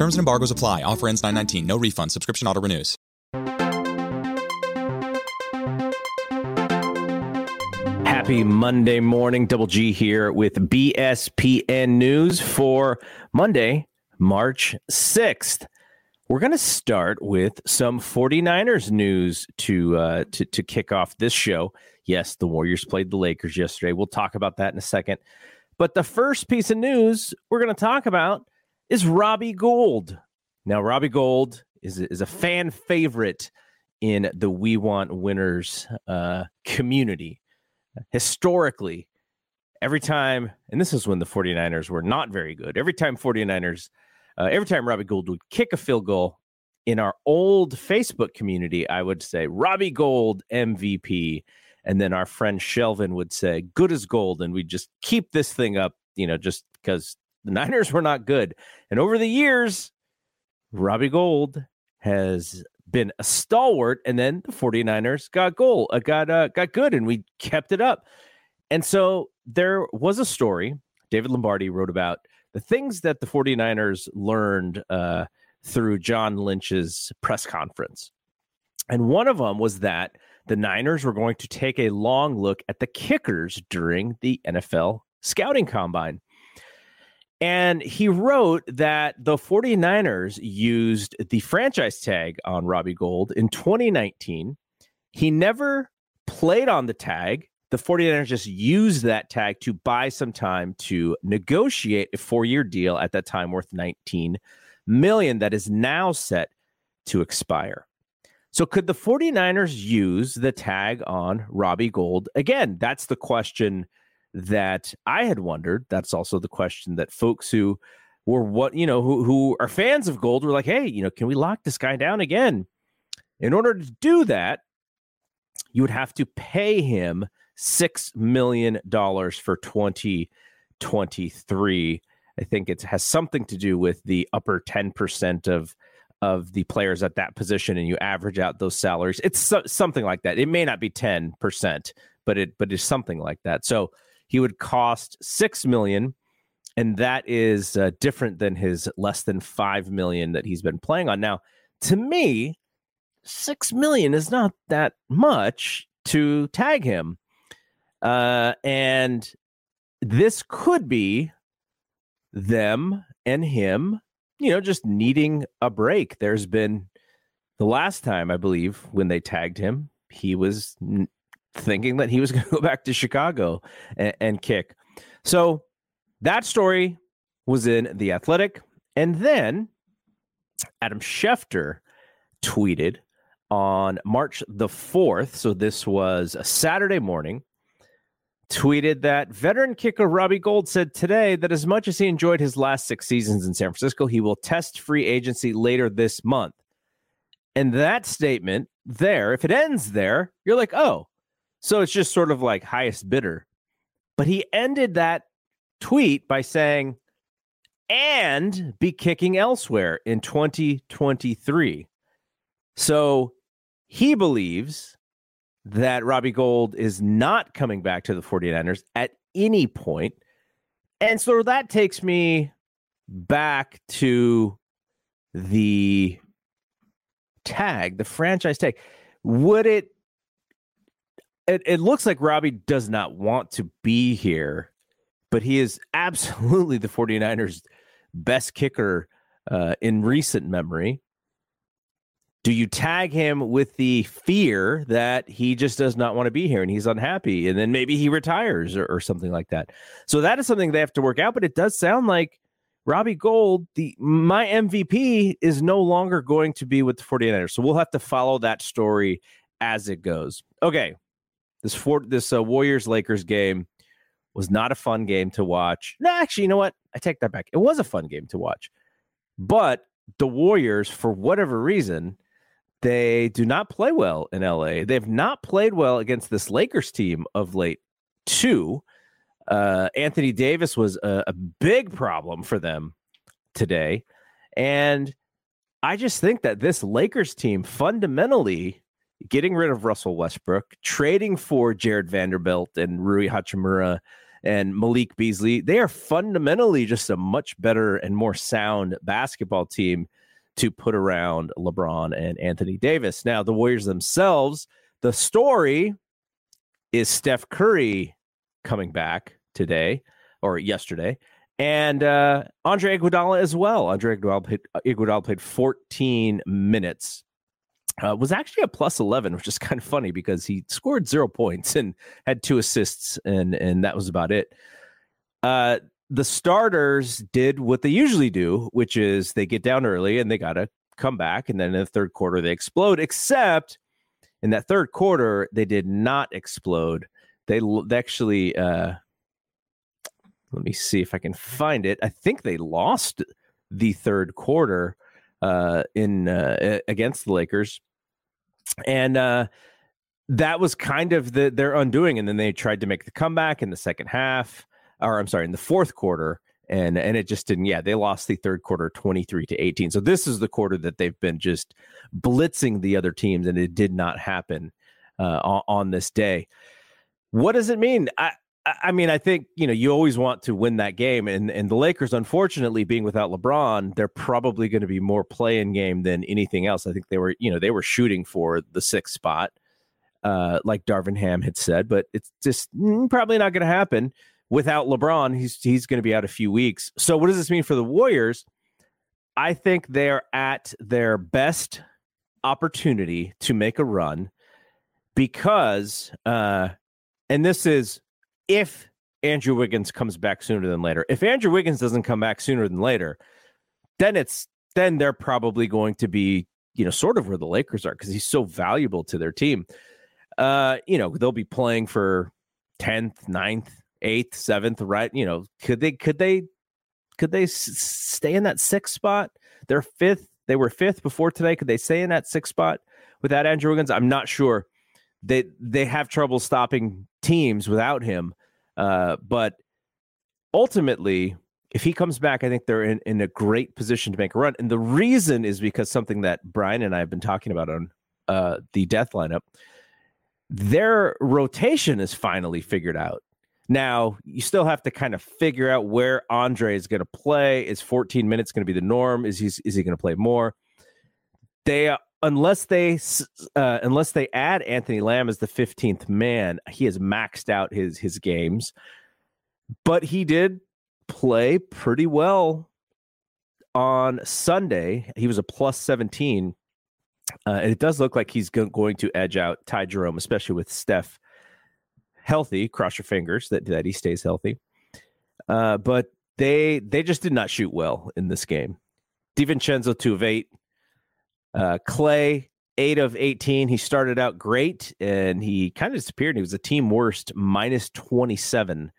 Terms and embargoes apply. Offer ends 919. No refund. Subscription auto renews. Happy Monday morning. Double G here with BSPN News for Monday, March 6th. We're going to start with some 49ers news to, uh, to, to kick off this show. Yes, the Warriors played the Lakers yesterday. We'll talk about that in a second. But the first piece of news we're going to talk about is Robbie Gould. Now, Robbie Gould is, is a fan favorite in the We Want Winners uh, community. Historically, every time, and this is when the 49ers were not very good, every time 49ers, uh, every time Robbie Gould would kick a field goal in our old Facebook community, I would say Robbie Gould MVP. And then our friend Shelvin would say, good as gold. And we'd just keep this thing up, you know, just because the Niners were not good. And over the years, Robbie Gould has been a stalwart and then the 49ers got goal uh, got uh, got good and we kept it up. And so there was a story david lombardi wrote about the things that the 49ers learned uh, through john lynch's press conference. And one of them was that the niners were going to take a long look at the kickers during the nfl scouting combine and he wrote that the 49ers used the franchise tag on Robbie Gould in 2019. He never played on the tag. The 49ers just used that tag to buy some time to negotiate a four-year deal at that time worth 19 million that is now set to expire. So could the 49ers use the tag on Robbie Gould Again, that's the question that I had wondered. That's also the question that folks who were what you know who who are fans of Gould were like, hey, you know, can we lock this guy down again? In order to do that, you would have to pay him six million dollars for twenty twenty three. I think it has something to do with the upper ten percent of of the players at that position, and you average out those salaries. It's so, something like that. It may not be ten percent, but it but it's something like that. So he would cost six million, and that is uh, different than his less than five million that he's been playing on. Now, to me, six million is not that much to tag him, uh, and this could be them and him, you know, just needing a break. There's been the last time I believe when they tagged him, he was thinking that he was going to go back to Chicago and, and kick. So that story was in The Athletic. And then Adam Schefter tweeted on March the 4th. So this was a Saturday morning. Tweeted that veteran kicker Robbie Gould said today that as much as he enjoyed his last six seasons in San Francisco, he will test free agency later this month. And that statement there, if it ends there, you're like, oh, so it's just sort of like highest bidder. But he ended that tweet by saying, and be kicking elsewhere in 2023. So he believes that Robbie Gould is not coming back to the 49ers at any point. And so that takes me back to the tag, the franchise tag. Would it it, it looks like Robbie does not want to be here, but he is absolutely the 49ers' best kicker uh, in recent memory. Do you tag him with the fear that he just does not want to be here and he's unhappy and then maybe he retires or, or something like that? So that is something they have to work out, but it does sound like Robbie Gould, the my MVP, is no longer going to be with the 49ers. So we'll have to follow that story as it goes. Okay, this for this uh, Warriors Lakers game was not a fun game to watch. No, actually, you know what? I take that back. It was a fun game to watch, but the Warriors, for whatever reason, they do not play well in LA. They've not played well against this Lakers team of late, too. Uh, Anthony Davis was a, a big problem for them today. And I just think that this Lakers team fundamentally getting rid of Russell Westbrook, trading for Jarred Vanderbilt and Rui Hachimura and Malik Beasley, they are fundamentally just a much better and more sound basketball team to put around LeBron and Anthony Davis. Now, the Warriors themselves, the story is Steph Curry coming back today or yesterday. And uh, Andre Iguodala as well. Andre Iguodala played, Iguodala played 14 minutes. Uh, was actually a plus 11, which is kind of funny because he scored zero points and had two assists, and and that was about it. Uh, the starters did what they usually do, which is they get down early and they got to come back. And then in the third quarter, they explode, except in that third quarter, they did not explode. They, they actually, uh, let me see if I can find it. I think they lost the third quarter uh, in uh, against the Lakers. And uh, that was kind of the, their undoing. And then they tried to make the comeback in the second half or I'm sorry, in the fourth quarter. And, and it just didn't. Yeah, they lost the third quarter 23 to 18. So this is the quarter that they've been just blitzing the other teams, and it did not happen uh, on, on this day. What does it mean? I, I mean, I think you know you always want to win that game, and and the Lakers, unfortunately, being without LeBron, they're probably going to be more play-in game than anything else. I think they were, you know, they were shooting for the sixth spot, uh, like Darvin Ham had said, but it's just mm, probably not going to happen without LeBron, he's he's going to be out a few weeks. So what does this mean for the Warriors? I think they're at their best opportunity to make a run because uh and this is if Andrew Wiggins comes back sooner than later. If Andrew Wiggins doesn't come back sooner than later, then it's then they're probably going to be, you know, sort of where the Lakers are because he's so valuable to their team. Uh, you know, they'll be playing for 10th, 9th, eighth, seventh, right? You know, could they could they could they s- stay in that sixth spot? They're fifth. They were fifth before today. Could they stay in that sixth spot without Andrew Wiggins? I'm not sure. They they have trouble stopping teams without him. Uh, but ultimately, if he comes back, I think they're in, in a great position to make a run. And the reason is because something that Brian and I have been talking about on uh, the death lineup. Their rotation is finally figured out. Now, you still have to kind of figure out where Andre is going to play. Is 14 minutes going to be the norm? Is he is he going to play more? They unless they uh, unless they add Anthony Lamb as the 15th man, he has maxed out his his games. But he did play pretty well on Sunday. He was a plus 17. Uh, and it does look like he's go- going to edge out Ty Jerome, especially with Steph healthy. Cross your fingers that that he stays healthy. Uh, but they they just did not shoot well in this game. DiVincenzo two of eight. Uh, Klay eight of eighteen. He started out great and he kind of disappeared. He was a team worst minus twenty seven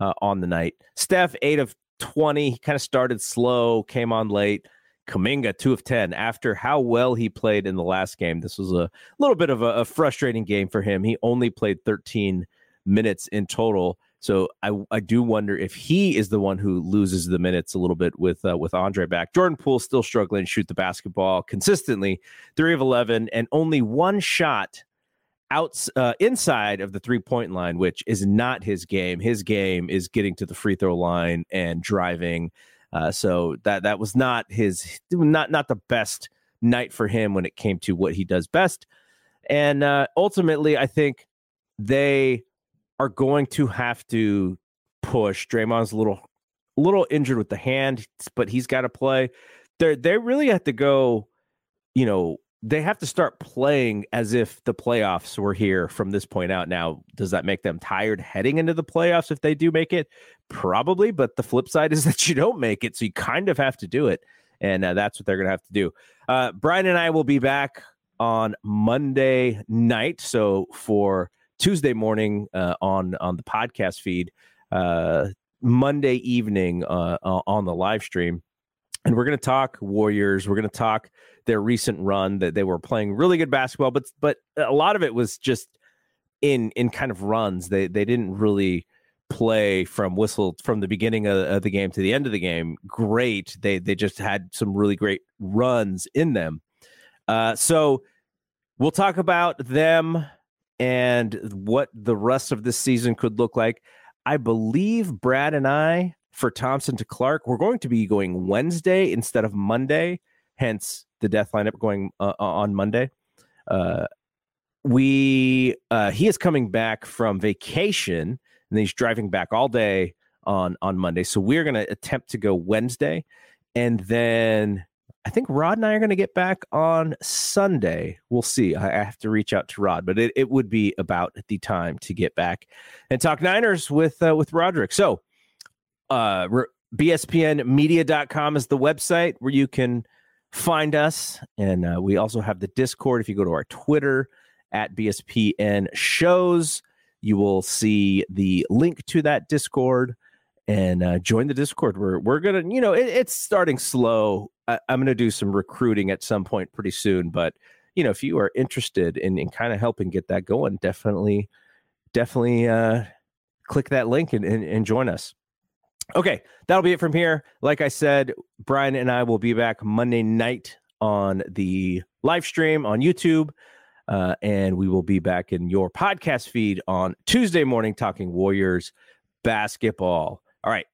uh, on the night. Steph eight of twenty. He kind of started slow, came on late. Kuminga, two of 10. After how well he played in the last game, this was a little bit of a, a frustrating game for him. He only played 13 minutes in total. So I I do wonder if he is the one who loses the minutes a little bit with uh, with Andre back. Jordan Poole still struggling to shoot the basketball consistently, three of eleven, and only one shot out uh, inside of the three point line, which is not his game. His game is getting to the free throw line and driving. Uh, so that that was not his not not the best night for him when it came to what he does best. And uh, ultimately, I think they are going to have to push. Draymond's a little a little injured with the hand, but he's got to play. They they really have to go, you know, they have to start playing as if the playoffs were here from this point out. Now, does that make them tired heading into the playoffs if they do make it? Probably, but the flip side is that you don't make it, so you kind of have to do it, and uh, that's what they're going to have to do. Uh, Brian and I will be back on Monday night. So for Tuesday morning uh, on on the podcast feed, uh, Monday evening uh, on the live stream. and we're going to talk Warriors. We're going to talk their recent run that they were playing really good basketball, but but a lot of it was just in in kind of runs. They they didn't really play from whistle from the beginning of, of, the game to the end of the game great they they just had some really great runs in them uh, so we'll talk about them and what the rest of this season could look like i believe brad and i for thompson to clark we're going to be going wednesday instead of monday hence the death lineup going uh, on monday uh, we uh, he is coming back from vacation and he's driving back all day on on Monday. So we're going to attempt to go Wednesday, and then I think Rod and I are going to get back on Sunday. We'll see. I, have to reach out to Rod, but it, it would be about the time to get back and talk Niners with uh, with Roderick. So, uh, bspnmedia.com is the website where you can find us, and uh, we also have the Discord. If you go to our Twitter at BSPN shows you will see the link to that Discord and uh, join the Discord. We're we're gonna, you know, it, it's starting slow. I, am gonna do some recruiting at some point pretty soon, but you know, if you are interested in, in kind of helping get that going, definitely, definitely uh, click that link and, and, and join us. Okay, that'll be it from here. Like I said, Brian and I will be back Monday night on the live stream on YouTube. Uh, and we will be back in your podcast feed on Tuesday morning talking Warriors basketball. All right.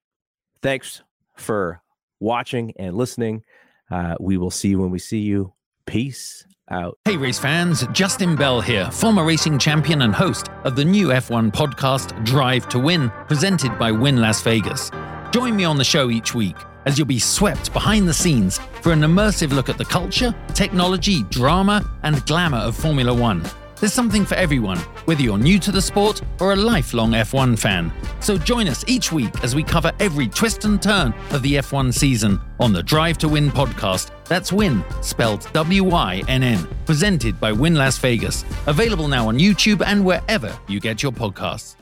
Thanks for watching and listening. Uh, we will see you when we see you. Peace out. Hey, race fans. Justin Bell here, former racing champion and host of the new F1 podcast, Drive to Wynn, presented by Wynn Las Vegas. Join me on the show each week as you'll be swept behind the scenes for an immersive look at the culture, technology, drama, and glamour of Formula One. There's something for everyone, whether you're new to the sport or a lifelong F1 fan. So join us each week as we cover every twist and turn of the F1 season on the Drive to Wynn podcast. That's Wynn, spelled W Y N N, presented by Wynn Las Vegas. Available now on YouTube and wherever you get your podcasts.